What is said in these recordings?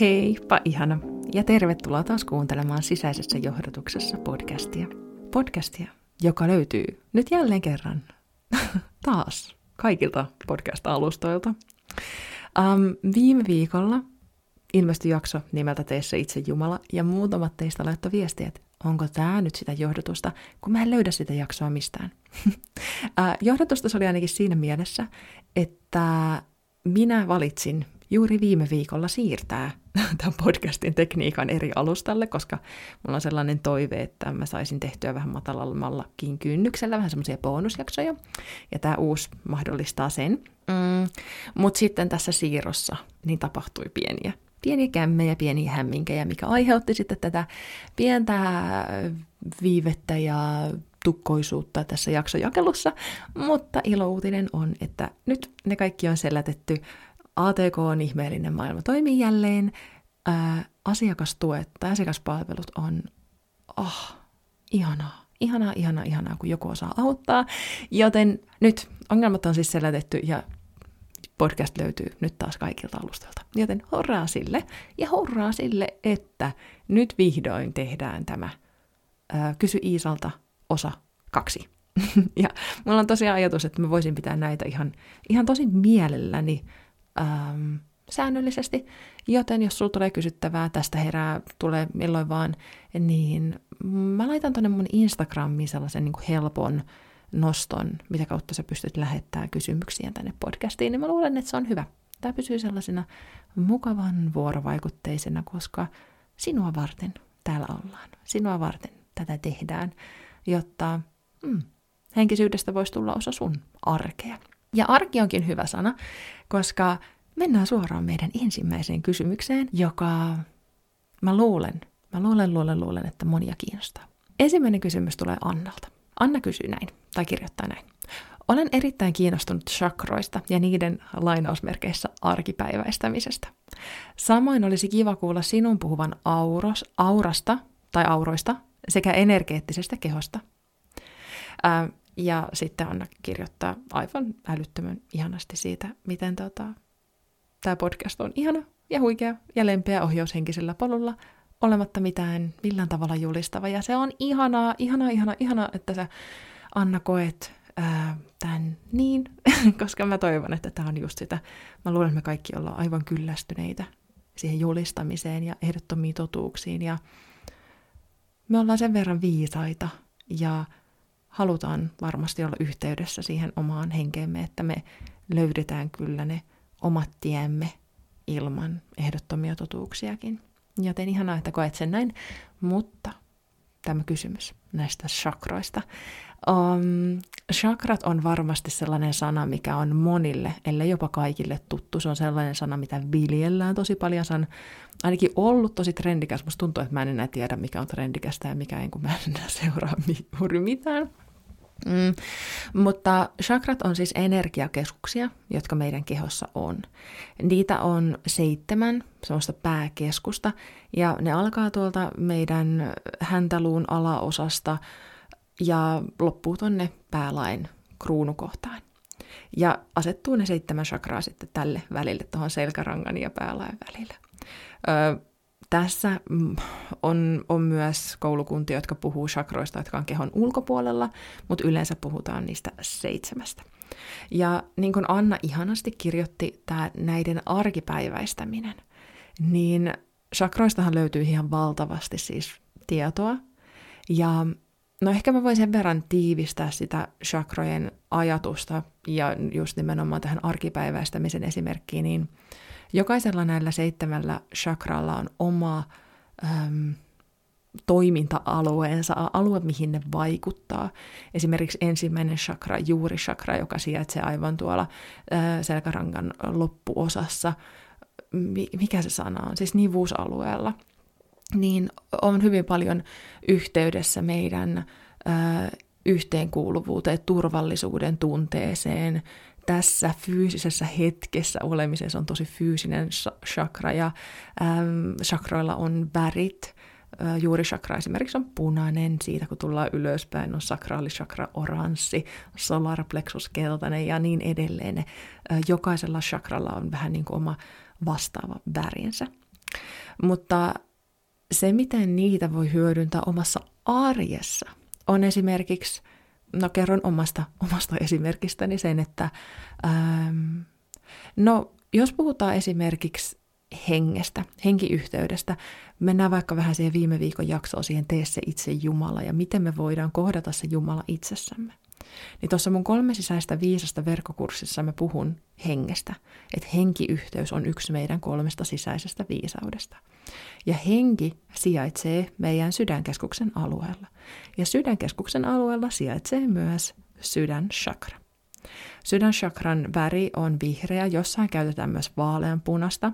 Heippa ihana ja tervetuloa taas kuuntelemaan sisäisessä johdatuksessa podcastia. Podcastia, joka löytyy nyt jälleen kerran taas kaikilta podcast-alustoilta. Um, viime viikolla ilmestyi jakso nimeltä Teissä itse Jumala, ja muutamat teistä laittoi viestiä, että onko tämä nyt sitä johdatusta, kun mä en löydä sitä jaksoa mistään. uh, johdatusta se oli ainakin siinä mielessä, että minä valitsin juuri viime viikolla siirtää tämän podcastin tekniikan eri alustalle, koska mulla on sellainen toive, että mä saisin tehtyä vähän matalammallakin kynnyksellä vähän semmoisia bonusjaksoja, ja tämä uusi mahdollistaa sen. Mm, Mutta sitten tässä siirrossa niin tapahtui pieniä pieniä kämmejä, pieniä hämminkejä, mikä aiheutti sitten tätä pientä viivettä ja tukkoisuutta tässä jaksojakelussa, mutta ilouutinen on, että nyt ne kaikki on selätetty ATK on ihmeellinen maailma toimii jälleen. Ää, asiakastuet tai asiakaspalvelut on oh, ihanaa. Ihanaa, ihanaa, ihanaa, kun joku osaa auttaa. Joten nyt ongelmat on siis selätetty ja podcast löytyy nyt taas kaikilta alustalta. Joten hurraa sille ja hurraa sille, että nyt vihdoin tehdään tämä ää, Kysy Iisalta osa kaksi. ja mulla on tosiaan ajatus, että mä voisin pitää näitä ihan, ihan tosi mielelläni ähm, säännöllisesti, joten jos sulla tulee kysyttävää, tästä herää, tulee milloin vaan, niin mä laitan tonne mun Instagramiin sellaisen niin kuin helpon noston, mitä kautta sä pystyt lähettämään kysymyksiä tänne podcastiin, niin mä luulen, että se on hyvä. Tämä pysyy sellaisena mukavan vuorovaikutteisena, koska sinua varten täällä ollaan. Sinua varten tätä tehdään, jotta mm, henkisyydestä voisi tulla osa sun arkea. Ja arki onkin hyvä sana, koska mennään suoraan meidän ensimmäiseen kysymykseen, joka mä luulen, mä luulen, luulen, luulen, että monia kiinnostaa. Ensimmäinen kysymys tulee Annalta. Anna kysyy näin, tai kirjoittaa näin. Olen erittäin kiinnostunut chakroista ja niiden lainausmerkeissä arkipäiväistämisestä. Samoin olisi kiva kuulla sinun puhuvan auros, aurasta tai auroista sekä energeettisestä kehosta. Ää, ja sitten Anna kirjoittaa aivan älyttömän ihanasti siitä, miten tota, tämä podcast on ihana ja huikea ja lempeä ohjaushenkisellä polulla, olematta mitään millään tavalla julistava. Ja se on ihanaa, ihanaa, ihanaa, ihanaa, että sä Anna koet ää, tämän niin, koska mä toivon, että tämä on just sitä. Mä luulen, että me kaikki ollaan aivan kyllästyneitä siihen julistamiseen ja ehdottomiin totuuksiin. Ja me ollaan sen verran viisaita ja halutaan varmasti olla yhteydessä siihen omaan henkeemme, että me löydetään kyllä ne omat tiemme ilman ehdottomia totuuksiakin. Joten ihanaa, että koet sen näin, mutta tämä kysymys näistä chakroista. Um, chakrat on varmasti sellainen sana, mikä on monille, ellei jopa kaikille tuttu. Se on sellainen sana, mitä viljellään tosi paljon. Se on ainakin ollut tosi trendikäs. Musta tuntuu, että mä en enää tiedä, mikä on trendikästä ja mikä ei, kun mä en enää seuraa juuri mitään. Mm. Mutta chakrat on siis energiakeskuksia, jotka meidän kehossa on. Niitä on seitsemän sellaista pääkeskusta, ja ne alkaa tuolta meidän häntäluun alaosasta ja loppuu tonne päälain kruunukohtaan. Ja asettuu ne seitsemän chakraa sitten tälle välille, tuohon selkärangan ja päälain välille. Öö, tässä mm, on, on myös koulukuntia, jotka puhuu chakroista, jotka on kehon ulkopuolella, mutta yleensä puhutaan niistä seitsemästä. Ja niin kuin Anna ihanasti kirjoitti tämä näiden arkipäiväistäminen, niin chakroistahan löytyy ihan valtavasti siis tietoa. Ja no ehkä mä voin sen verran tiivistää sitä chakrojen ajatusta ja just nimenomaan tähän arkipäiväistämisen esimerkkiin, niin – Jokaisella näillä seitsemällä chakralla on oma äm, toiminta-alueensa, alue, mihin ne vaikuttaa. Esimerkiksi ensimmäinen chakra, juuri chakra, joka sijaitsee aivan tuolla ää, selkärangan loppuosassa. Mikä se sana on? Siis nivuusalueella. Niin on hyvin paljon yhteydessä meidän ää, yhteenkuuluvuuteen, turvallisuuden tunteeseen, tässä fyysisessä hetkessä olemisessa on tosi fyysinen chakra ja äm, chakroilla on värit. Juuri chakra esimerkiksi on punainen, siitä kun tullaan ylöspäin on sakraalichakra oranssi, solar plexus keltainen ja niin edelleen. Jokaisella chakralla on vähän niin kuin oma vastaava värinsä. Mutta se, miten niitä voi hyödyntää omassa arjessa, on esimerkiksi, no kerron omasta, omasta esimerkistäni sen, että ähm, no jos puhutaan esimerkiksi hengestä, henkiyhteydestä, mennään vaikka vähän siihen viime viikon jaksoon siihen Tee se itse Jumala ja miten me voidaan kohdata se Jumala itsessämme. Niin tuossa mun kolme sisäistä viisasta verkkokurssissa mä puhun hengestä, että henkiyhteys on yksi meidän kolmesta sisäisestä viisaudesta. Ja henki sijaitsee meidän sydänkeskuksen alueella. Ja sydänkeskuksen alueella sijaitsee myös sydänchakra. Sydänchakran väri on vihreä, jossain käytetään myös vaaleanpunasta,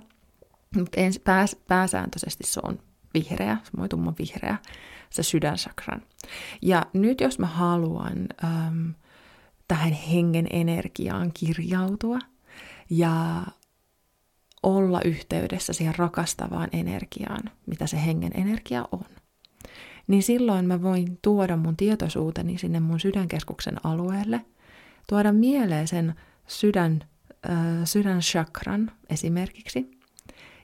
mutta pääs, pääsääntöisesti se on vihreä, semmoinen tumma vihreä, se sydänchakran. Ja nyt jos mä haluan äm, tähän hengen energiaan kirjautua ja olla yhteydessä siihen rakastavaan energiaan, mitä se hengen energia on, niin silloin mä voin tuoda mun tietoisuuteni sinne mun sydänkeskuksen alueelle, tuoda mieleen sen sydän, äh, sydänchakran esimerkiksi,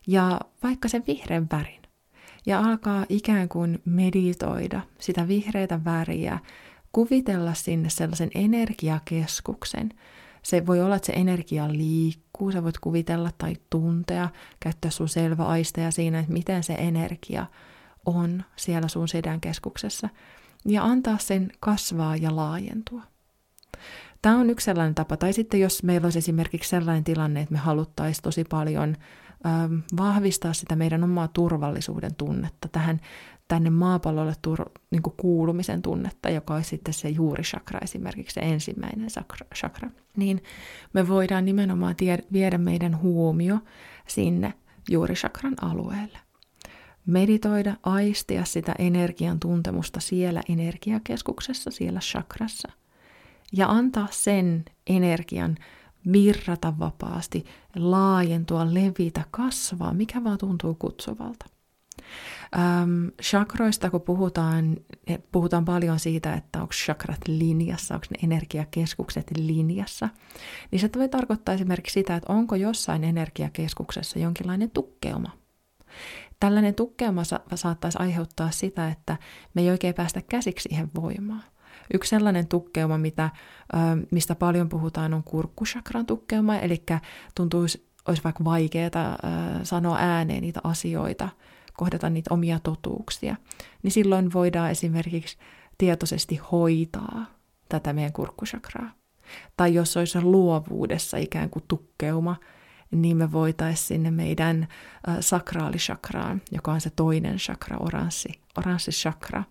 ja vaikka sen vihreän värin, ja alkaa ikään kuin meditoida sitä vihreitä väriä, kuvitella sinne sellaisen energiakeskuksen. Se voi olla, että se energia liikkuu, sä voit kuvitella tai tuntea, käyttää sun selvä aisteja siinä, että miten se energia on siellä sun sydänkeskuksessa, ja antaa sen kasvaa ja laajentua. Tämä on yksi sellainen tapa. Tai sitten jos meillä olisi esimerkiksi sellainen tilanne, että me haluttaisiin tosi paljon vahvistaa sitä meidän omaa turvallisuuden tunnetta, tähän tänne maapallolle tur, niin kuulumisen tunnetta, joka olisi sitten se juurishakra esimerkiksi, se ensimmäinen chakra, niin me voidaan nimenomaan tie, viedä meidän huomio sinne juurishakran alueelle. Meditoida, aistia sitä energian tuntemusta siellä energiakeskuksessa, siellä chakrassa. Ja antaa sen energian virrata vapaasti, laajentua, levitä, kasvaa, mikä vaan tuntuu kutsuvalta. Ähm, chakroista, kun puhutaan, puhutaan paljon siitä, että onko chakrat linjassa, onko ne energiakeskukset linjassa, niin se voi tarkoittaa esimerkiksi sitä, että onko jossain energiakeskuksessa jonkinlainen tukkeuma. Tällainen tukkeuma sa- saattaisi aiheuttaa sitä, että me ei oikein päästä käsiksi siihen voimaan. Yksi sellainen tukkeuma, mitä, mistä paljon puhutaan, on kurkkushakran tukkeuma, eli tuntuisi, olisi vaikka vaikeaa sanoa ääneen niitä asioita, kohdata niitä omia totuuksia, niin silloin voidaan esimerkiksi tietoisesti hoitaa tätä meidän kurkkushakraa. Tai jos olisi luovuudessa ikään kuin tukkeuma, niin me voitaisiin sinne meidän sakraalishakraan, joka on se toinen chakra, oranssi, oranssi chakra,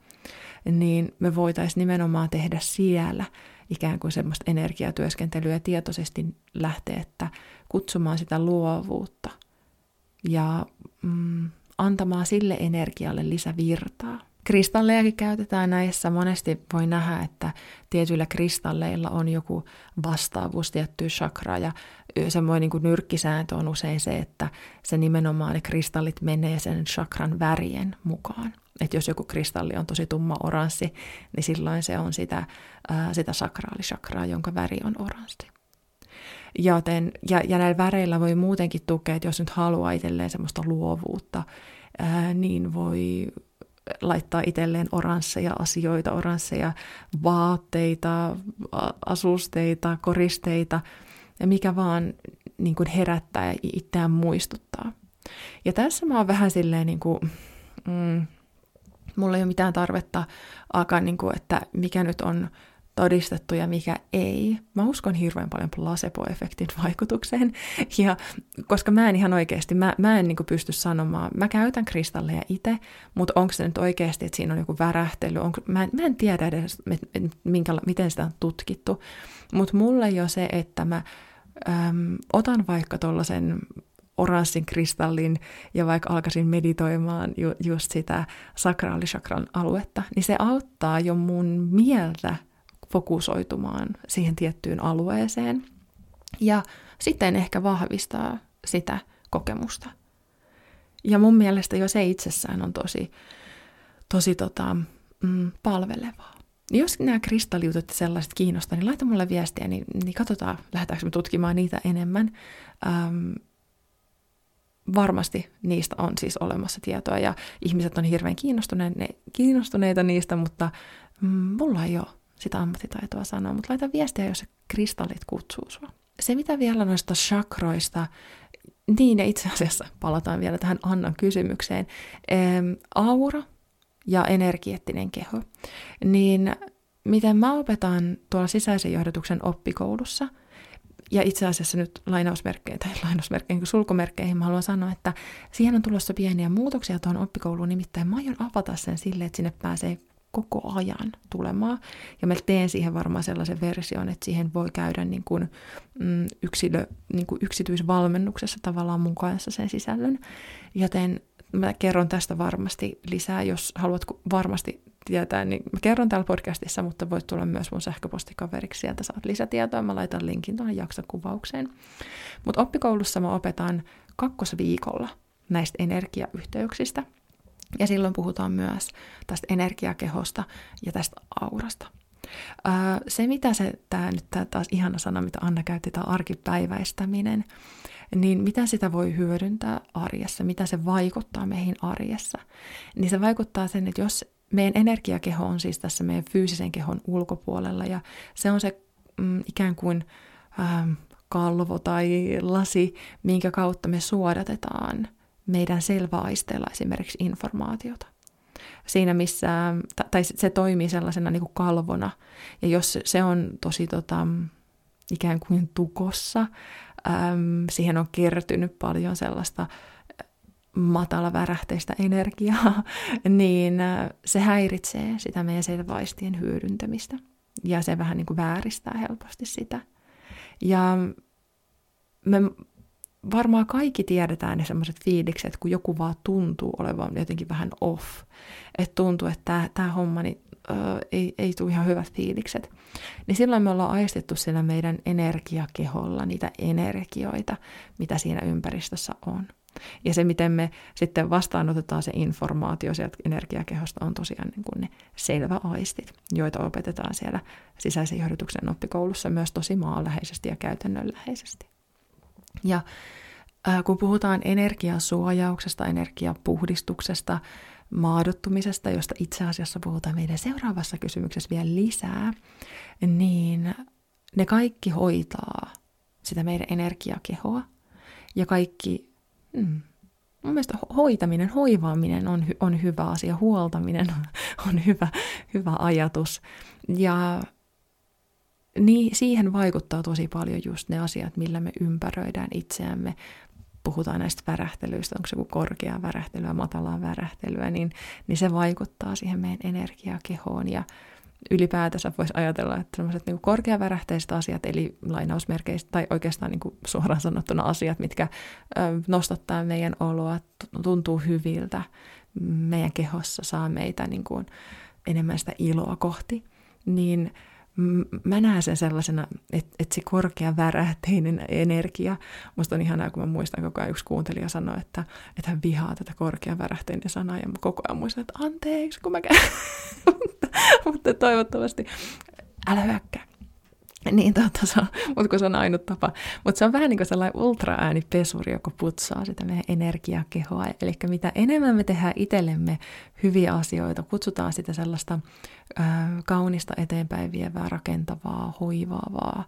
niin me voitaisiin nimenomaan tehdä siellä ikään kuin semmoista energiatyöskentelyä ja tietoisesti lähteä, että kutsumaan sitä luovuutta ja mm, antamaan sille energialle lisävirtaa. Kristallejakin käytetään näissä. Monesti voi nähdä, että tietyillä kristalleilla on joku vastaavuus tiettyyn chakraa ja semmoinen niin kuin nyrkkisääntö on usein se, että se nimenomaan ne kristallit menee sen chakran värien mukaan. Että jos joku kristalli on tosi tumma oranssi, niin silloin se on sitä, ää, sitä sakraalisakraa, jonka väri on oranssi. Joten, ja, ja näillä väreillä voi muutenkin tukea, että jos nyt haluaa itselleen semmoista luovuutta, ää, niin voi laittaa itselleen oransseja asioita, oransseja vaatteita, asusteita, koristeita ja mikä vaan niin kuin herättää ja itseään muistuttaa. Ja tässä mä oon vähän silleen niin kuin, mm, mulla ei ole mitään tarvetta alkaa, niin kuin, että mikä nyt on todistettu ja mikä ei. Mä uskon hirveän paljon placebo-efektin vaikutukseen, ja koska mä en ihan oikeasti, mä, mä en niin pysty sanomaan, mä käytän kristalleja itse, mutta onko se nyt oikeasti, että siinä on joku värähtely, onko, mä, mä en tiedä edes, minkä, miten sitä on tutkittu, mutta mulle jo se, että mä äm, otan vaikka tuollaisen oranssin kristallin ja vaikka alkaisin meditoimaan ju, just sitä sakraalisakran aluetta, niin se auttaa jo mun mieltä fokusoitumaan siihen tiettyyn alueeseen ja sitten ehkä vahvistaa sitä kokemusta. Ja mun mielestä jo se itsessään on tosi, tosi tota, mm, palvelevaa. Jos nämä kristalliutut ja sellaiset kiinnostaa, niin laita mulle viestiä, niin, niin katsotaan, lähdetäänkö me tutkimaan niitä enemmän. Ähm, varmasti niistä on siis olemassa tietoa ja ihmiset on hirveän kiinnostuneita, kiinnostuneita niistä, mutta mm, mulla ei ole sitä ammattitaitoa sanoa, mutta laita viestiä, jos se kristallit kutsuu sua. Se, mitä vielä noista chakroista, niin itse asiassa palataan vielä tähän Annan kysymykseen. Ähm, aura ja energeettinen keho. Niin miten mä opetan tuolla sisäisen johdatuksen oppikoulussa, ja itse asiassa nyt lainausmerkkeihin tai lainausmerkkeihin kuin sulkumerkkeihin mä haluan sanoa, että siihen on tulossa pieniä muutoksia tuohon oppikouluun, nimittäin mä aion avata sen sille, että sinne pääsee koko ajan tulemaan. Ja mä teen siihen varmaan sellaisen version, että siihen voi käydä niin kuin, mm, yksilö, niin kuin yksityisvalmennuksessa tavallaan mun kanssa sen sisällön. Joten mä kerron tästä varmasti lisää, jos haluat varmasti tietää, niin mä kerron täällä podcastissa, mutta voit tulla myös mun sähköpostikaveriksi, sieltä saat lisätietoa, mä laitan linkin tuohon jaksokuvaukseen. Mutta oppikoulussa mä opetan kakkosviikolla näistä energiayhteyksistä, ja silloin puhutaan myös tästä energiakehosta ja tästä aurasta. Se, mitä se, tämä nyt tää taas ihana sana, mitä Anna käytti, tämä arkipäiväistäminen, niin mitä sitä voi hyödyntää arjessa, mitä se vaikuttaa meihin arjessa, niin se vaikuttaa sen, että jos meidän energiakeho on siis tässä meidän fyysisen kehon ulkopuolella ja se on se mm, ikään kuin ähm, kalvo tai lasi, minkä kautta me suodatetaan meidän selväaisteella esimerkiksi informaatiota. Siinä missä, tai se toimii sellaisena niin kuin kalvona, ja jos se on tosi tota, ikään kuin tukossa, äm, siihen on kertynyt paljon sellaista matala värähteistä energiaa, niin se häiritsee sitä meidän selvaistien hyödyntämistä. Ja se vähän niin kuin vääristää helposti sitä. Ja me varmaan kaikki tiedetään ne semmoiset fiilikset, kun joku vaan tuntuu olevan jotenkin vähän off. Että tuntuu, että tämä, homma niin, ö, ei, ei tule ihan hyvät fiilikset. Niin silloin me ollaan aistettu sillä meidän energiakeholla niitä energioita, mitä siinä ympäristössä on. Ja se, miten me sitten vastaanotetaan se informaatio sieltä energiakehosta, on tosiaan niin kuin ne selväaistit, joita opetetaan siellä sisäisen johdatuksen oppikoulussa myös tosi maanläheisesti ja käytännönläheisesti. Ja äh, kun puhutaan energiasuojauksesta, energiapuhdistuksesta, maadottumisesta, josta itse asiassa puhutaan meidän seuraavassa kysymyksessä vielä lisää, niin ne kaikki hoitaa sitä meidän energiakehoa ja kaikki, mm, mun mielestä hoitaminen, hoivaaminen on, on hyvä asia, huoltaminen on hyvä, hyvä ajatus. Ja niin siihen vaikuttaa tosi paljon just ne asiat, millä me ympäröidään itseämme. Puhutaan näistä värähtelyistä, onko se joku korkea värähtelyä, matalaa värähtelyä, niin, niin se vaikuttaa siihen meidän energiakehoon ja ylipäätänsä voisi ajatella, että sellaiset niin korkeavärähteiset asiat, eli lainausmerkeistä, tai oikeastaan niin kuin suoraan sanottuna asiat, mitkä nostattaa meidän oloa, tuntuu hyviltä meidän kehossa, saa meitä niin kuin enemmän sitä iloa kohti, niin mä näen sen sellaisena, että, että se korkea värähteinen energia, musta on ihanaa, kun mä muistan koko ajan yksi kuuntelija sanoi, että, että hän vihaa tätä korkea värähteinen sanaa, ja mä koko ajan muistan, että anteeksi, kun mä käyn. mutta, mutta toivottavasti älä hyökkää. Niin, totta, se on, mutta kun se on ainut tapa. Mutta se on vähän niin kuin sellainen ultraäänipesuri, joka putsaa sitä meidän energiakehoa. Eli mitä enemmän me tehdään itsellemme hyviä asioita, kutsutaan sitä sellaista ö, kaunista eteenpäin vievää, rakentavaa, hoivaavaa,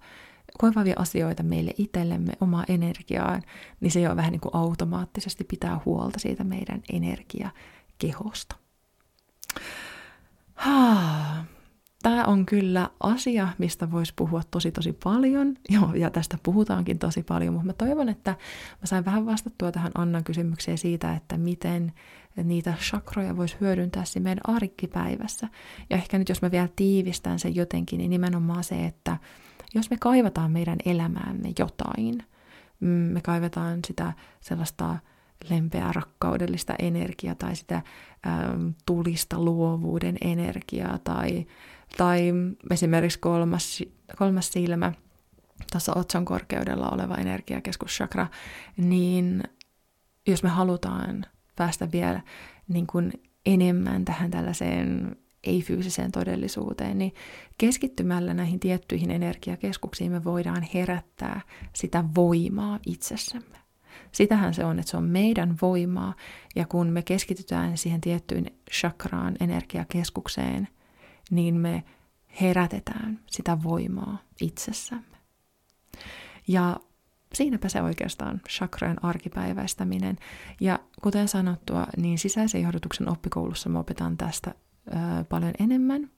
koivaavia asioita meille itsellemme, omaa energiaan, niin se jo vähän niin kuin automaattisesti pitää huolta siitä meidän energiakehosta. Haa tämä on kyllä asia, mistä voisi puhua tosi tosi paljon, Joo, ja tästä puhutaankin tosi paljon, mutta mä toivon, että mä sain vähän vastattua tähän Annan kysymykseen siitä, että miten niitä chakroja voisi hyödyntää siinä meidän arkipäivässä. Ja ehkä nyt jos mä vielä tiivistän sen jotenkin, niin nimenomaan se, että jos me kaivataan meidän elämäämme jotain, mm, me kaivetaan sitä sellaista lempeää rakkaudellista energiaa tai sitä äm, tulista luovuuden energiaa tai tai esimerkiksi kolmas, kolmas silmä, tuossa otsan korkeudella oleva energiakeskuschakra, niin jos me halutaan päästä vielä niin kuin enemmän tähän tällaiseen ei-fyysiseen todellisuuteen, niin keskittymällä näihin tiettyihin energiakeskuksiin me voidaan herättää sitä voimaa itsessämme. Sitähän se on, että se on meidän voimaa, ja kun me keskitytään siihen tiettyyn chakraan, energiakeskukseen, niin me herätetään sitä voimaa itsessämme. Ja siinäpä se oikeastaan chakrojen arkipäiväistäminen. Ja kuten sanottua, niin sisäisen johdotuksen oppikoulussa me opetaan tästä ö, paljon enemmän.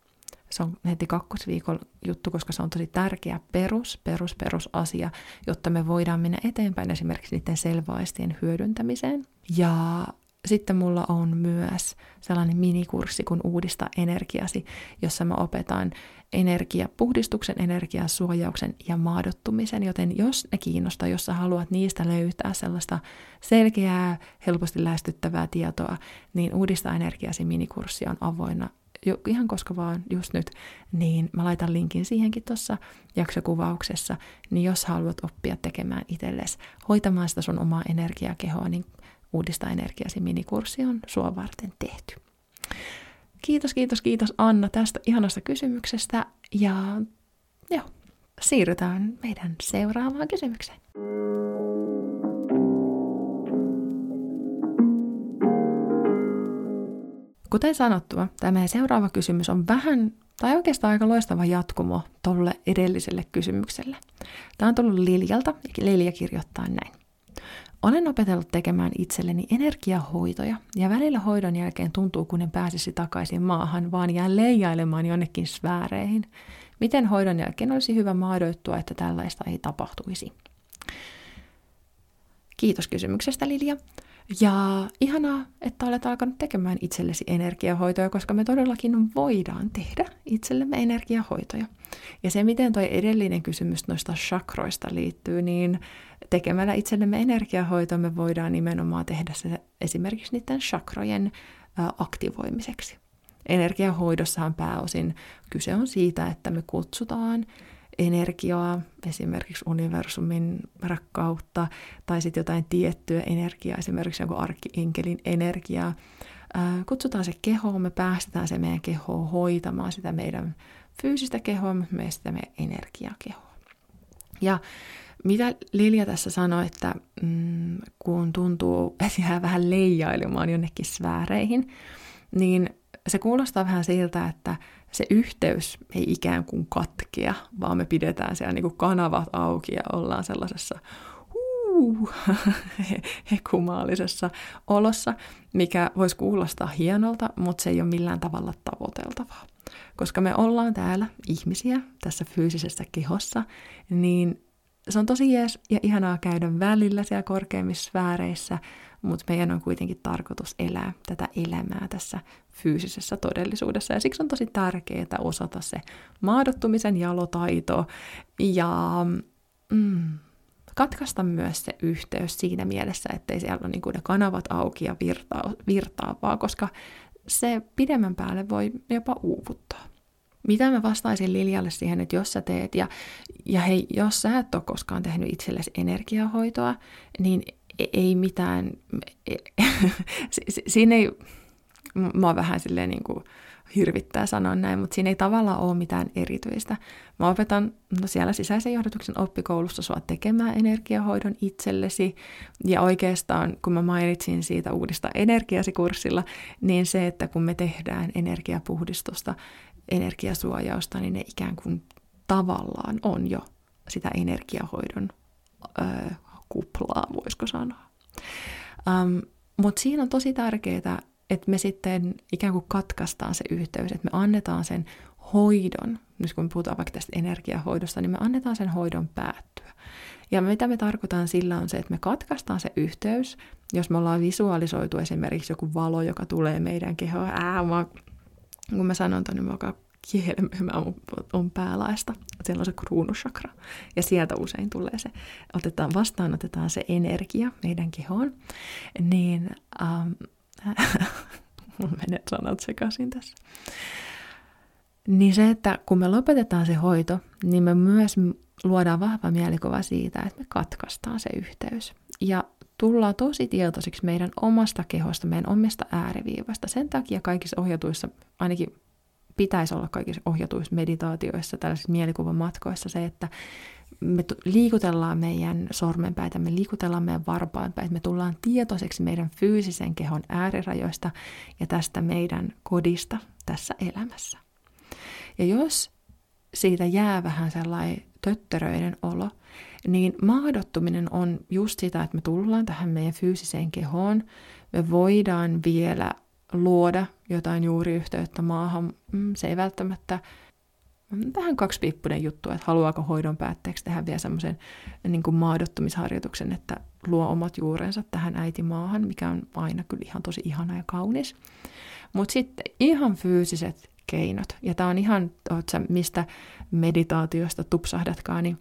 Se on heti kakkosviikon juttu, koska se on tosi tärkeä perus, perus, perusasia, jotta me voidaan mennä eteenpäin esimerkiksi niiden selvaistien hyödyntämiseen. Ja sitten mulla on myös sellainen minikurssi kuin Uudista energiasi, jossa mä opetan energiapuhdistuksen, energiasuojauksen ja maadottumisen, joten jos ne kiinnostaa, jos sä haluat niistä löytää sellaista selkeää, helposti lähestyttävää tietoa, niin Uudista energiasi minikurssi on avoinna jo, ihan koska vaan just nyt, niin mä laitan linkin siihenkin tuossa jaksokuvauksessa, niin jos haluat oppia tekemään itsellesi, hoitamaan sitä sun omaa energiakehoa, niin Uudista energiasi minikurssi on sua varten tehty. Kiitos, kiitos, kiitos Anna tästä ihanasta kysymyksestä ja joo, siirrytään meidän seuraavaan kysymykseen. Kuten sanottua, tämä meidän seuraava kysymys on vähän, tai oikeastaan aika loistava jatkumo tolle edelliselle kysymykselle. Tämä on tullut Liljalta, ja Lilja kirjoittaa näin. Olen opetellut tekemään itselleni energiahoitoja, ja välillä hoidon jälkeen tuntuu, kun en pääsisi takaisin maahan, vaan jää leijailemaan jonnekin sfääreihin. Miten hoidon jälkeen olisi hyvä maadoittua, että tällaista ei tapahtuisi? Kiitos kysymyksestä, Lilja. Ja ihanaa, että olet alkanut tekemään itsellesi energiahoitoja, koska me todellakin voidaan tehdä itsellemme energiahoitoja. Ja se, miten tuo edellinen kysymys noista chakroista liittyy, niin tekemällä itsellemme energiahoitoa me voidaan nimenomaan tehdä se esimerkiksi niiden chakrojen aktivoimiseksi. Energiahoidossahan pääosin kyse on siitä, että me kutsutaan energiaa, esimerkiksi universumin rakkautta, tai sitten jotain tiettyä energiaa, esimerkiksi joku arkkienkelin energiaa. Kutsutaan se kehoon, me päästetään se meidän kehoon hoitamaan sitä meidän fyysistä kehoa, mutta myös sitä meidän energiakehoa. Ja mitä Lilja tässä sanoi, että mm, kun tuntuu, että jää vähän leijailemaan jonnekin sfääreihin, niin se kuulostaa vähän siltä, että se yhteys ei ikään kuin katkea, vaan me pidetään siellä niin kuin kanavat auki ja ollaan sellaisessa hekumaalisessa olossa, mikä voisi kuulostaa hienolta, mutta se ei ole millään tavalla tavoiteltavaa. Koska me ollaan täällä ihmisiä tässä fyysisessä kehossa, niin se on tosi jees ja ihanaa käydä välillä siellä korkeimmissa sfääreissä, mutta meidän on kuitenkin tarkoitus elää tätä elämää tässä fyysisessä todellisuudessa. Ja siksi on tosi tärkeää osata se maadottumisen jalotaito ja mm, katkaista myös se yhteys siinä mielessä, ettei siellä ole niin ne kanavat auki ja virtaa, virtaavaa, koska se pidemmän päälle voi jopa uuvuttaa. Mitä mä vastaisin Liljalle siihen, että jos sä teet, ja, ja hei, jos sä et ole koskaan tehnyt itsellesi energiahoitoa, niin ei mitään, e, siinä ei, oon vähän silleen niin kuin hirvittää sanoa näin, mutta siinä ei tavallaan ole mitään erityistä. Mä opetan no siellä sisäisen johdatuksen oppikoulussa sua tekemään energiahoidon itsellesi, ja oikeastaan kun mä mainitsin siitä uudista energiasi kurssilla, niin se, että kun me tehdään energiapuhdistusta, energiasuojausta, niin ne ikään kuin tavallaan on jo sitä energiahoidon kuplaa, voisiko sanoa. Um, Mutta siinä on tosi tärkeää, että me sitten ikään kuin katkaistaan se yhteys, että me annetaan sen hoidon, nyt kun me puhutaan vaikka tästä energiahoidosta, niin me annetaan sen hoidon päättyä. Ja mitä me tarkoitan sillä on se, että me katkaistaan se yhteys, jos me ollaan visualisoitu esimerkiksi joku valo, joka tulee meidän kehoon, ää, mä, kun mä sanon ton, niin mä alkaa kielemään on päälaista. Siellä on se kruunushakra. Ja sieltä usein tulee se, otetaan, vastaanotetaan se energia meidän kehoon. Niin, um, Mulla menee sanat sekaisin tässä. Niin se, että kun me lopetetaan se hoito, niin me myös luodaan vahva mielikuva siitä, että me katkaistaan se yhteys. Ja tullaan tosi tietoisiksi meidän omasta kehosta, meidän omista ääriviivasta. Sen takia kaikissa ohjatuissa, ainakin pitäisi olla kaikissa ohjatuissa meditaatioissa, tällaisissa mielikuvamatkoissa se, että me liikutellaan meidän sormenpäitä, me liikutellaan meidän varpaanpäitä, me tullaan tietoiseksi meidän fyysisen kehon äärirajoista ja tästä meidän kodista tässä elämässä. Ja jos siitä jää vähän sellainen töttöröinen olo, niin mahdottuminen on just sitä, että me tullaan tähän meidän fyysiseen kehoon, me voidaan vielä luoda jotain juuri yhteyttä maahan. Mm, se ei välttämättä vähän kaksipiippunen juttu, että haluaako hoidon päätteeksi tehdä vielä semmoisen niin maadottumisharjoituksen, että luo omat juurensa tähän äitimaahan, mikä on aina kyllä ihan tosi ihana ja kaunis. Mutta sitten ihan fyysiset keinot, ja tämä on ihan, sä, mistä meditaatiosta tupsahdatkaan, niin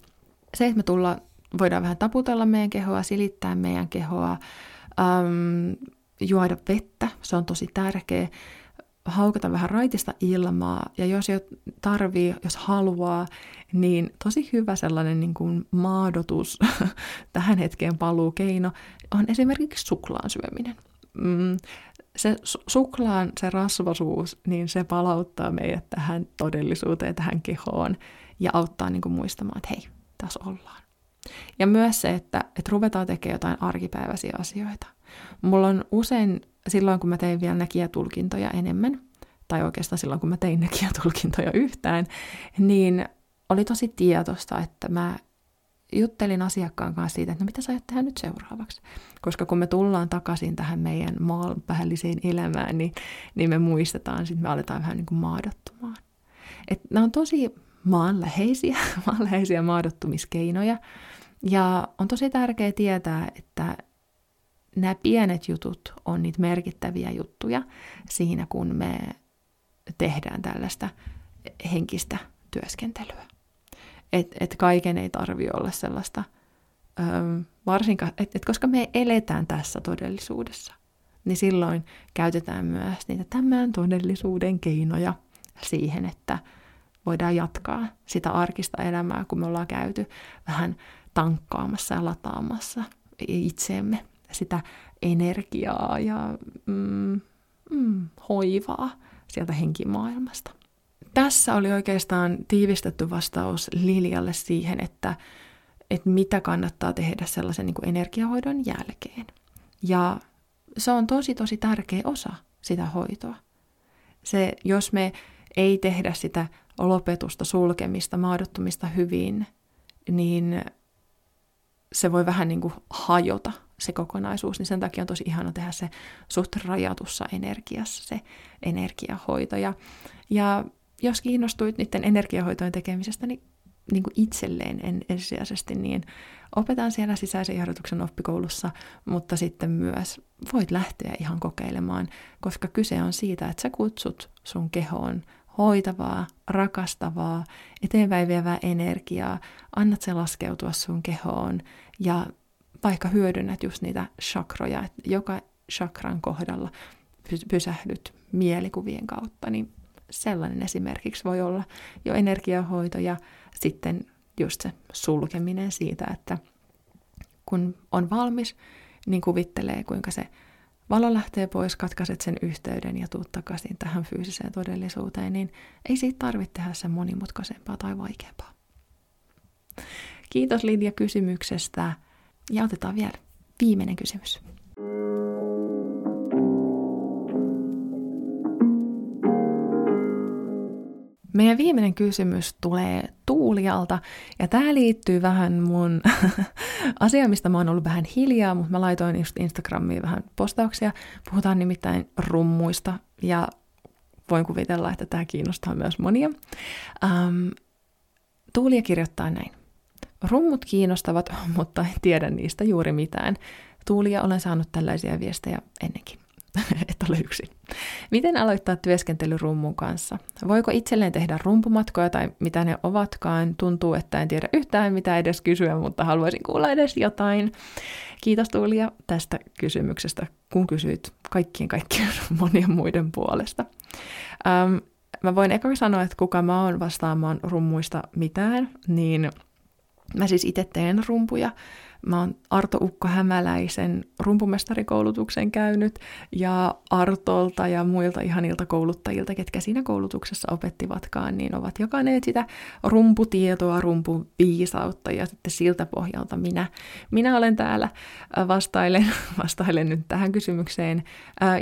se, että me tulla, voidaan vähän taputella meidän kehoa, silittää meidän kehoa, äm, juoda vettä, se on tosi tärkeä, haukata vähän raitista ilmaa, ja jos jo tarvii, jos haluaa, niin tosi hyvä sellainen niin kuin maadotus tähän hetkeen paluukeino on esimerkiksi suklaan syöminen. Mm, se suklaan, se rasvasuus, niin se palauttaa meidät tähän todellisuuteen, tähän kehoon ja auttaa niin kuin muistamaan, että hei, tässä ollaan. Ja myös se, että, että ruvetaan tekemään jotain arkipäiväisiä asioita. Mulla on usein, silloin kun mä tein vielä näkijätulkintoja enemmän, tai oikeastaan silloin kun mä tein näkijätulkintoja yhtään, niin oli tosi tietosta, että mä juttelin asiakkaan kanssa siitä, että no mitä sä ajat tehdä nyt seuraavaksi. Koska kun me tullaan takaisin tähän meidän maanpäälliseen elämään, niin, niin me muistetaan, sitten me aletaan vähän niin kuin maadottumaan. Et nämä on tosi maanläheisiä, maanläheisiä maadottumiskeinoja. Ja on tosi tärkeää tietää, että nämä pienet jutut on niitä merkittäviä juttuja siinä, kun me tehdään tällaista henkistä työskentelyä. Että et kaiken ei tarvi olla sellaista, varsinkaan, että et koska me eletään tässä todellisuudessa, niin silloin käytetään myös niitä tämän todellisuuden keinoja siihen, että voidaan jatkaa sitä arkista elämää, kun me ollaan käyty vähän tankkaamassa ja lataamassa itseemme sitä energiaa ja mm, mm, hoivaa sieltä henkimaailmasta. Tässä oli oikeastaan tiivistetty vastaus Lilialle siihen, että, että mitä kannattaa tehdä sellaisen niin kuin energiahoidon jälkeen. Ja se on tosi tosi tärkeä osa sitä hoitoa. Se, jos me ei tehdä sitä lopetusta, sulkemista, maadottumista hyvin, niin se voi vähän niin kuin hajota se kokonaisuus, niin sen takia on tosi ihana tehdä se suht rajatussa energiassa se energiahoito. Ja, ja jos kiinnostuit niiden energiahoitojen tekemisestä, niin, niin kuin itselleen en, ensisijaisesti, niin opetan siellä sisäisen johdatuksen oppikoulussa, mutta sitten myös voit lähteä ihan kokeilemaan, koska kyse on siitä, että sä kutsut sun kehoon hoitavaa, rakastavaa, eteenpäin vievää energiaa, annat se laskeutua sun kehoon ja vaikka hyödynnät just niitä chakroja, että joka chakran kohdalla pysähdyt mielikuvien kautta, niin sellainen esimerkiksi voi olla jo energiahoito ja sitten just se sulkeminen siitä, että kun on valmis, niin kuvittelee, kuinka se valo lähtee pois, katkaiset sen yhteyden ja tuut takaisin tähän fyysiseen todellisuuteen, niin ei siitä tarvitse tehdä sen monimutkaisempaa tai vaikeampaa. Kiitos Lidia kysymyksestä ja otetaan vielä viimeinen kysymys. Meidän viimeinen kysymys tulee Tuulialta, ja tämä liittyy vähän mun asiaan, mistä mä oon ollut vähän hiljaa, mutta mä laitoin just Instagramiin vähän postauksia. Puhutaan nimittäin rummuista, ja voin kuvitella, että tämä kiinnostaa myös monia. Um, Tuulia kirjoittaa näin. Rummut kiinnostavat, mutta en tiedä niistä juuri mitään. Tuulia olen saanut tällaisia viestejä ennenkin. et ole yksin. Miten aloittaa työskentely rummun kanssa? Voiko itselleen tehdä rumpumatkoja tai mitä ne ovatkaan? Tuntuu, että en tiedä yhtään mitä edes kysyä, mutta haluaisin kuulla edes jotain. Kiitos Tuulia tästä kysymyksestä, kun kysyit kaikkien kaikkien monien muiden puolesta. Ähm, mä voin eka sanoa, että kuka mä oon vastaamaan rummuista mitään, niin Mä siis itse teen rumpuja. Mä oon Arto Ukko Hämäläisen rumpumestarikoulutuksen käynyt ja Artolta ja muilta ihanilta kouluttajilta, ketkä siinä koulutuksessa opettivatkaan, niin ovat jakaneet sitä rumputietoa, rumpuviisautta ja sitten siltä pohjalta minä, minä olen täällä vastailen, vastailen nyt tähän kysymykseen.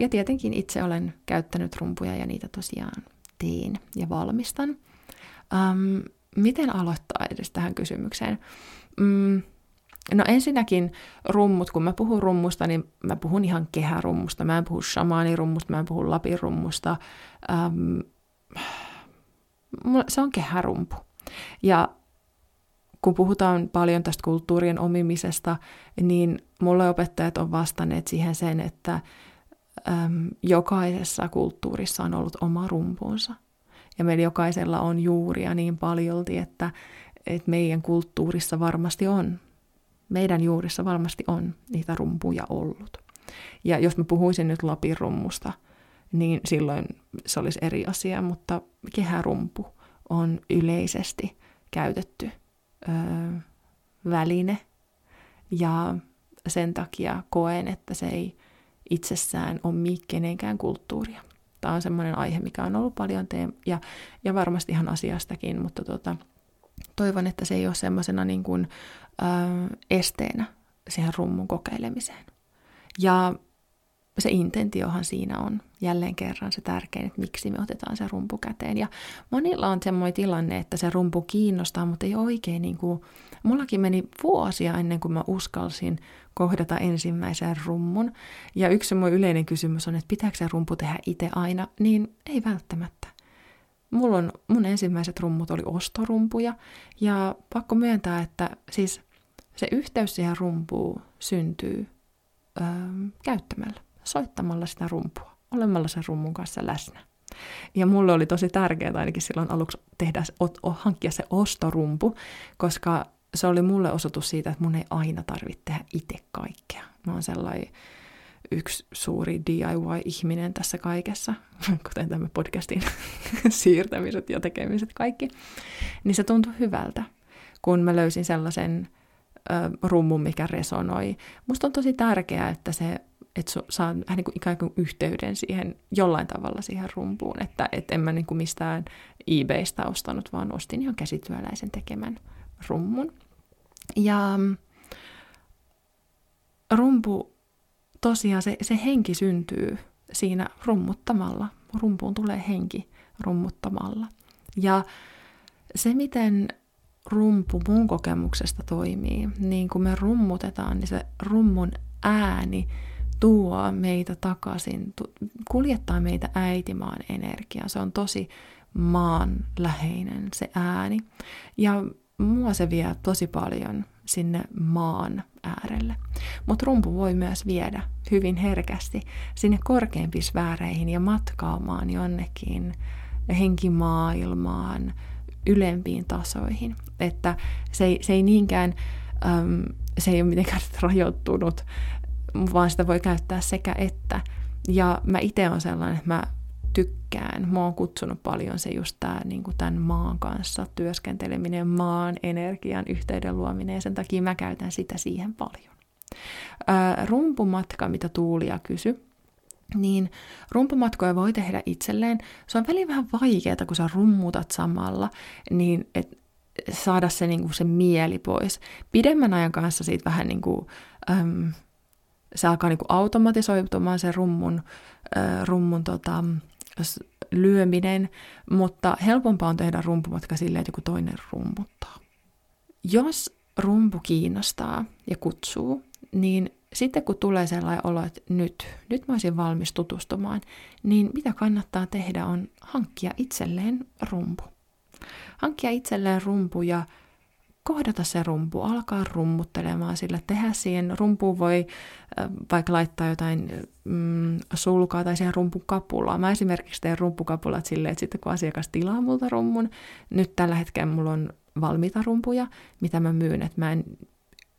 Ja tietenkin itse olen käyttänyt rumpuja ja niitä tosiaan teen ja valmistan. Miten aloittaa edes tähän kysymykseen? Mm, no ensinnäkin rummut, kun mä puhun rummusta, niin mä puhun ihan kehärummusta, mä en puhu shamaanirummusta, mä en puhu lapirummusta. Um, se on kehärumpu. Ja kun puhutaan paljon tästä kulttuurien omimisesta, niin mulle opettajat on vastanneet siihen sen, että äm, jokaisessa kulttuurissa on ollut oma rumpuunsa – ja meillä jokaisella on juuria niin paljolti, että, että meidän kulttuurissa varmasti on, meidän juurissa varmasti on niitä rumpuja ollut. Ja jos mä puhuisin nyt Lapin rummusta, niin silloin se olisi eri asia, mutta kehärumpu on yleisesti käytetty ö, väline ja sen takia koen, että se ei itsessään ole kenenkään kulttuuria. Tämä on semmoinen aihe, mikä on ollut paljon teema, ja, ja varmasti ihan asiastakin, mutta tota, toivon, että se ei ole semmoisena niin kuin, ö, esteenä siihen rummun kokeilemiseen. Ja se intentiohan siinä on jälleen kerran se tärkein, että miksi me otetaan se rumpu käteen. Ja monilla on semmoinen tilanne, että se rumpu kiinnostaa, mutta ei oikein niin kuin, mullakin meni vuosia ennen kuin mä uskalsin kohdata ensimmäisen rummun. Ja yksi mun yleinen kysymys on, että pitääkö se rumpu tehdä itse aina, niin ei välttämättä. Mulla on, mun ensimmäiset rummut oli ostorumpuja, ja pakko myöntää, että siis se yhteys siihen rumpuun syntyy öö, käyttämällä soittamalla sitä rumpua, olemalla sen rummun kanssa läsnä. Ja mulle oli tosi tärkeää ainakin silloin aluksi tehdä, hankkia se ostorumpu, koska se oli mulle osoitus siitä, että mun ei aina tarvitse tehdä itse kaikkea. Mä oon sellainen yksi suuri DIY-ihminen tässä kaikessa, kuten tämä podcastin siirtämiset ja tekemiset kaikki. Niin se tuntui hyvältä, kun mä löysin sellaisen ö, rummun, mikä resonoi. Musta on tosi tärkeää, että se että saa vähän niin kuin ikään kuin yhteyden siihen jollain tavalla siihen rumpuun, että et en mä niin kuin mistään eBaystä ostanut, vaan ostin ihan käsityöläisen tekemän rummun. Ja mm, rumpu, tosiaan se, se henki syntyy siinä rummuttamalla. Rumpuun tulee henki rummuttamalla. Ja se, miten rumpu mun kokemuksesta toimii, niin kun me rummutetaan, niin se rummun ääni tuo meitä takaisin, kuljettaa meitä äitimaan energiaa. Se on tosi maanläheinen se ääni. Ja mua se vie tosi paljon sinne maan äärelle. Mutta rumpu voi myös viedä hyvin herkästi sinne korkeimpiin sfääreihin ja matkaamaan jonnekin henkimaailmaan, ylempiin tasoihin. Että se ei, se ei niinkään, äm, se ei ole mitenkään rajoittunut vaan sitä voi käyttää sekä että. Ja mä itse on sellainen, että mä tykkään. Mä oon kutsunut paljon se just tää, niin tämän maan kanssa työskenteleminen, maan energian yhteyden luominen ja sen takia mä käytän sitä siihen paljon. Ää, rumpumatka, mitä Tuulia kysy, niin rumpumatkoja voi tehdä itselleen. Se on väliin vähän vaikeaa, kun sä rummutat samalla, niin et saada se, niin kuin se mieli pois. Pidemmän ajan kanssa siitä vähän niin kuin, äm, se alkaa niin kuin automatisoitumaan se rummun, äh, rummun tota, lyöminen, mutta helpompaa on tehdä rumpumatka silleen, että joku toinen rumputtaa. Jos rumpu kiinnostaa ja kutsuu, niin sitten kun tulee sellainen olo, että nyt, nyt mä olisin valmis tutustumaan, niin mitä kannattaa tehdä on hankkia itselleen rumpu. Hankkia itselleen rumpu ja kohdata se rumpu, alkaa rummuttelemaan sillä, tehdä siihen rumpuun voi vaikka laittaa jotain mm, sulkaa tai siihen rumpun kapulaa. Mä esimerkiksi teen rumpukapulat silleen, että sitten kun asiakas tilaa multa rummun, nyt tällä hetkellä mulla on valmiita rumpuja, mitä mä myyn, että mä en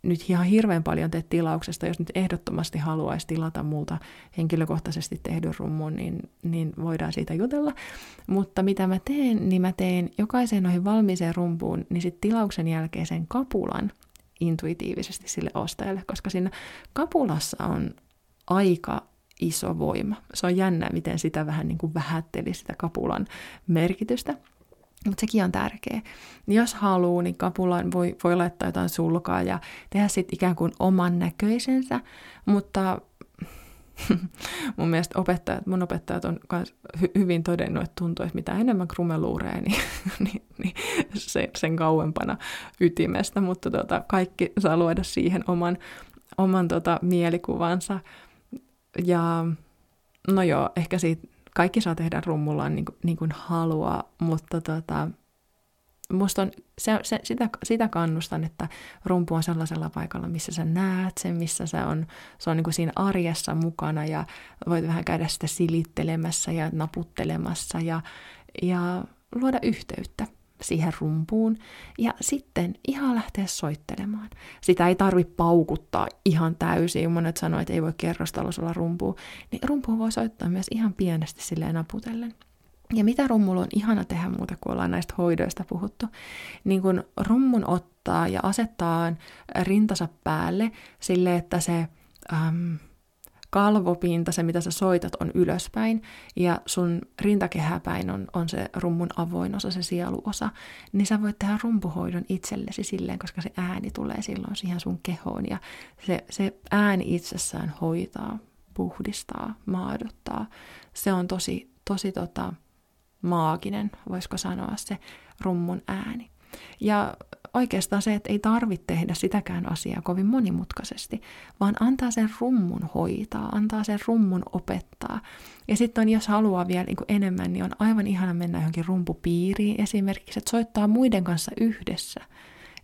nyt ihan hirveän paljon tee tilauksesta, jos nyt ehdottomasti haluaisi tilata muuta henkilökohtaisesti tehdyn rummun, niin, niin voidaan siitä jutella. Mutta mitä mä teen, niin mä teen jokaiseen noihin valmiiseen rumpuun, niin sitten tilauksen jälkeisen kapulan intuitiivisesti sille ostajalle, koska siinä kapulassa on aika iso voima. Se on jännä, miten sitä vähän niin kuin vähätteli sitä kapulan merkitystä. Mutta sekin on tärkeä. Jos haluaa, niin kapulaan voi, voi laittaa jotain sulkaa ja tehdä sitten ikään kuin oman näköisensä, mutta mun mielestä opettajat, mun opettajat on kans hy- hyvin todennut, että tuntuu, että mitä enemmän krumeluureja, niin, niin, niin se, sen kauempana ytimestä, mutta tota, kaikki saa luoda siihen oman, oman tota, mielikuvansa. Ja no joo, ehkä siitä kaikki saa tehdä rummullaan niin kuin, niin kuin haluaa, mutta tota, musta on, se, se, sitä, sitä kannustan, että rumpu on sellaisella paikalla, missä sä näet sen, missä se on, se on niin kuin siinä arjessa mukana ja voit vähän käydä sitä silittelemässä ja naputtelemassa ja, ja luoda yhteyttä siihen rumpuun ja sitten ihan lähteä soittelemaan. Sitä ei tarvi paukuttaa ihan täysin. Monet sanoo, että ei voi kerrostalossa olla rumpua. Niin rumpuun voi soittaa myös ihan pienesti silleen naputellen. Ja mitä rummulla on ihana tehdä muuta, kun ollaan näistä hoidoista puhuttu, niin kun rummun ottaa ja asettaa rintansa päälle sille, että se äm, kalvopinta, se mitä sä soitat, on ylöspäin, ja sun rintakehäpäin on, on se rummun avoin osa, se sieluosa, niin sä voit tehdä rumpuhoidon itsellesi silleen, koska se ääni tulee silloin siihen sun kehoon, ja se, se ääni itsessään hoitaa, puhdistaa, maadottaa. Se on tosi, tosi tota, maaginen, voisiko sanoa se rummun ääni. Ja oikeastaan se, että ei tarvitse tehdä sitäkään asiaa kovin monimutkaisesti, vaan antaa sen rummun hoitaa, antaa sen rummun opettaa. Ja sitten jos haluaa vielä niin enemmän, niin on aivan ihana mennä johonkin rumpupiiriin esimerkiksi, että soittaa muiden kanssa yhdessä.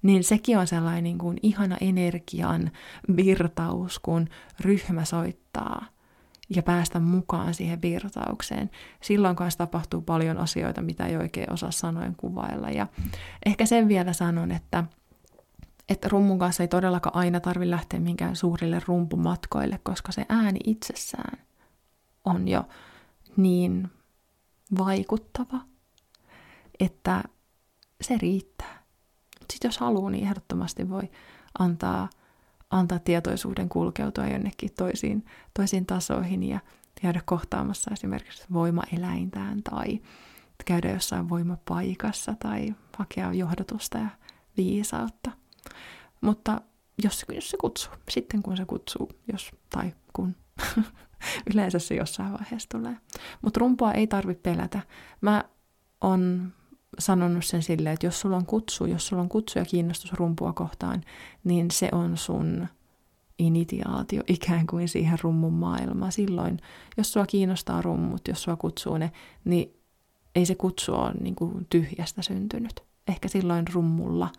Niin sekin on sellainen niin kuin ihana energian virtaus, kun ryhmä soittaa – ja päästä mukaan siihen virtaukseen. Silloin kanssa tapahtuu paljon asioita, mitä ei oikein osaa sanoen kuvailla. Ja ehkä sen vielä sanon, että, että rummun kanssa ei todellakaan aina tarvitse lähteä minkään suurille rumpumatkoille, koska se ääni itsessään on jo niin vaikuttava, että se riittää. Sitten jos haluaa, niin ehdottomasti voi antaa – antaa tietoisuuden kulkeutua jonnekin toisiin, toisiin tasoihin ja käydä kohtaamassa esimerkiksi voimaeläintään tai käydä jossain voimapaikassa tai hakea johdotusta ja viisautta. Mutta jos, jos se kutsuu, sitten kun se kutsuu, jos tai kun yleensä se jossain vaiheessa tulee. Mutta rumpua ei tarvitse pelätä. Mä on sanonut sen silleen, että jos sulla on kutsu, jos sulla on kutsu ja kiinnostus rumpua kohtaan, niin se on sun initiaatio ikään kuin siihen rummun maailmaan. Silloin, jos sua kiinnostaa rummut, jos sua kutsuu ne, niin ei se kutsu ole niin kuin tyhjästä syntynyt. Ehkä silloin rummulla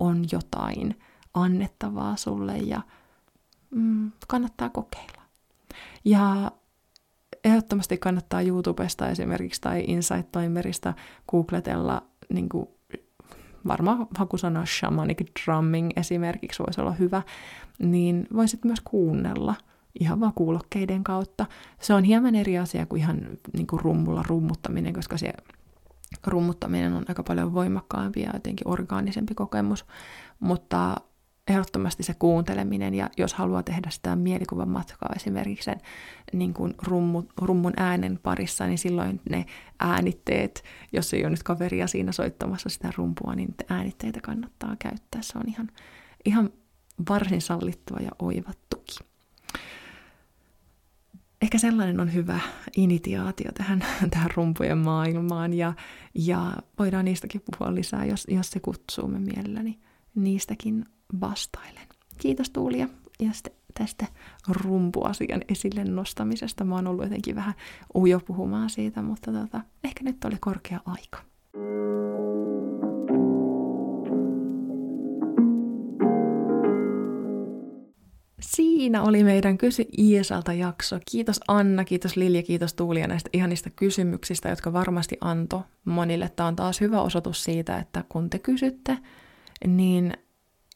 on jotain annettavaa sulle ja mm, kannattaa kokeilla. Ja ehdottomasti kannattaa YouTubesta esimerkiksi tai Insight Timerista googletella niin kuin, varmaan hakusana shamanic drumming esimerkiksi voisi olla hyvä, niin voisit myös kuunnella ihan vaan kuulokkeiden kautta. Se on hieman eri asia kuin ihan niin kuin rummulla rummuttaminen, koska se rummuttaminen on aika paljon voimakkaampi ja jotenkin orgaanisempi kokemus, mutta ehdottomasti se kuunteleminen, ja jos haluaa tehdä sitä mielikuvan matkaa esimerkiksi sen niin kuin rummu, rummun äänen parissa, niin silloin ne äänitteet, jos ei ole nyt kaveria siinä soittamassa sitä rumpua, niin äänitteitä kannattaa käyttää. Se on ihan, ihan varsin sallittua ja oiva tuki. Ehkä sellainen on hyvä initiaatio tähän, tähän rumpujen maailmaan, ja, ja voidaan niistäkin puhua lisää, jos, jos se kutsuu me mielelläni niistäkin vastailen. Kiitos Tuulia ja tästä rumpuasian esille nostamisesta. Mä oon ollut jotenkin vähän ujo puhumaan siitä, mutta tota, ehkä nyt oli korkea aika. Siinä oli meidän Kysy Iesalta jakso. Kiitos Anna, kiitos Lilja, kiitos Tuulia näistä ihanista kysymyksistä, jotka varmasti anto monille. Tämä on taas hyvä osoitus siitä, että kun te kysytte, niin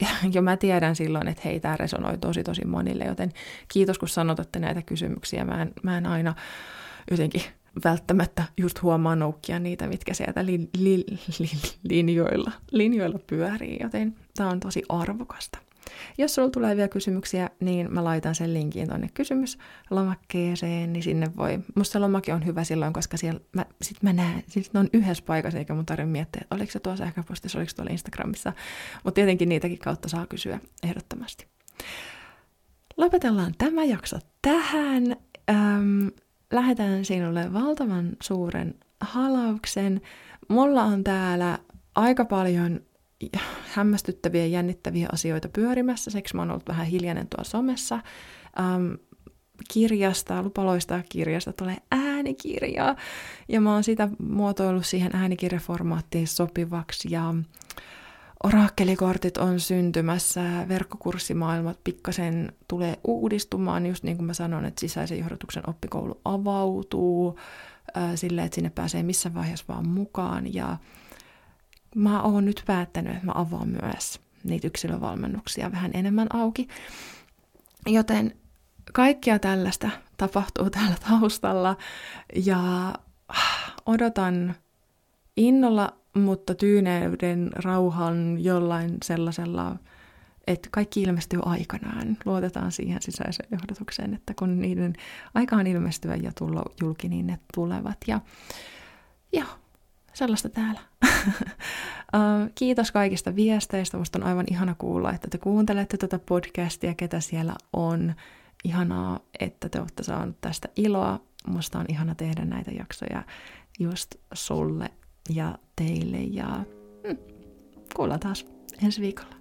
ja mä tiedän silloin, että hei, tämä resonoi tosi tosi monille, joten kiitos kun sanotatte näitä kysymyksiä. Mä en, mä en aina jotenkin välttämättä just huomaa noukkia niitä, mitkä sieltä li, li, li, linjoilla, linjoilla pyörii, joten tämä on tosi arvokasta. Jos sulla tulee vielä kysymyksiä, niin mä laitan sen linkin tuonne kysymyslomakkeeseen, niin sinne voi. Musta se lomake on hyvä silloin, koska siellä mä, sit mä näen, siis ne on yhdessä paikassa, eikä mun tarvitse miettiä, että oliko se tuossa sähköpostissa, oliko tuolla Instagramissa. Mutta tietenkin niitäkin kautta saa kysyä ehdottomasti. Lopetellaan tämä jakso tähän. Öm, lähetän sinulle valtavan suuren halauksen. Mulla on täällä aika paljon hämmästyttäviä ja jännittäviä asioita pyörimässä, seksi mä oon ollut vähän hiljainen tuolla somessa. Ähm, kirjasta, lupaloista kirjasta tulee äänikirja, ja mä oon sitä muotoillut siihen äänikirjaformaattiin sopivaksi, ja Orakkelikortit on syntymässä, verkkokurssimaailmat pikkasen tulee uudistumaan, just niin kuin mä sanon, että sisäisen johdatuksen oppikoulu avautuu äh, sille, että sinne pääsee missä vaiheessa vaan mukaan. Ja mä oon nyt päättänyt, että mä avaan myös niitä yksilövalmennuksia vähän enemmän auki. Joten kaikkia tällaista tapahtuu täällä taustalla ja odotan innolla, mutta tyyneyden, rauhan, jollain sellaisella, että kaikki ilmestyy aikanaan. Luotetaan siihen sisäiseen johdotukseen, että kun niiden aika on ilmestyä ja tulla julki, niin ne tulevat. Ja joo, sellaista täällä. Kiitos kaikista viesteistä. Musta on aivan ihana kuulla, että te kuuntelette tätä podcastia, ketä siellä on. Ihanaa, että te olette saaneet tästä iloa. Musta on ihana tehdä näitä jaksoja just sulle ja teille. Ja hmm, kuullaan taas ensi viikolla.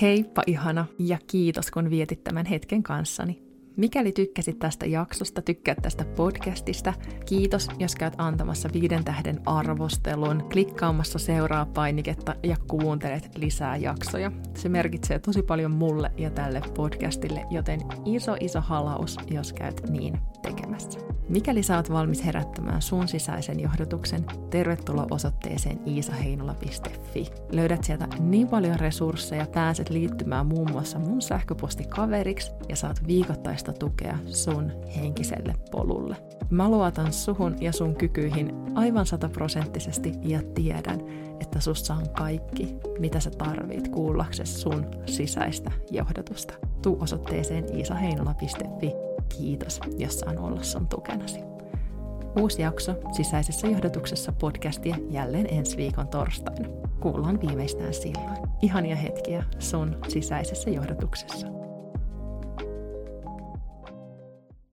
Heippa ihana ja kiitos kun vietit tämän hetken kanssani. Mikäli tykkäsit tästä jaksosta, tykkäät tästä podcastista, kiitos, jos käyt antamassa viiden tähden arvostelun, klikkaamassa seuraa painiketta ja kuuntelet lisää jaksoja. Se merkitsee tosi paljon mulle ja tälle podcastille, joten iso iso halaus, jos käyt niin tekemässä. Mikäli sä oot valmis herättämään sun sisäisen johdotuksen, tervetuloa osoitteeseen iisaheinola.fi. Löydät sieltä niin paljon resursseja, pääset liittymään muun muassa mun sähköpostikaveriksi ja saat viikoittaista tukea sun henkiselle polulle. Mä luotan suhun ja sun kykyihin aivan sataprosenttisesti ja tiedän, että sussa on kaikki, mitä sä tarvit kuullaksesi sun sisäistä johdotusta. Tuu osoitteeseen iisaheinola.fi Kiitos, jos saan olla sun tukenasi. Uusi jakso sisäisessä johdotuksessa podcastia jälleen ensi viikon torstaina. Kuullaan viimeistään silloin. Ihania hetkiä sun sisäisessä johdotuksessa.